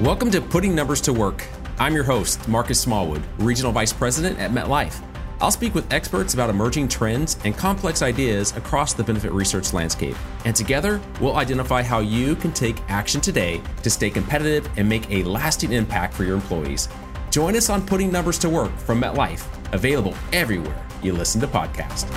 Welcome to Putting Numbers to Work. I'm your host, Marcus Smallwood, Regional Vice President at MetLife. I'll speak with experts about emerging trends and complex ideas across the benefit research landscape. And together, we'll identify how you can take action today to stay competitive and make a lasting impact for your employees. Join us on Putting Numbers to Work from MetLife, available everywhere you listen to podcasts.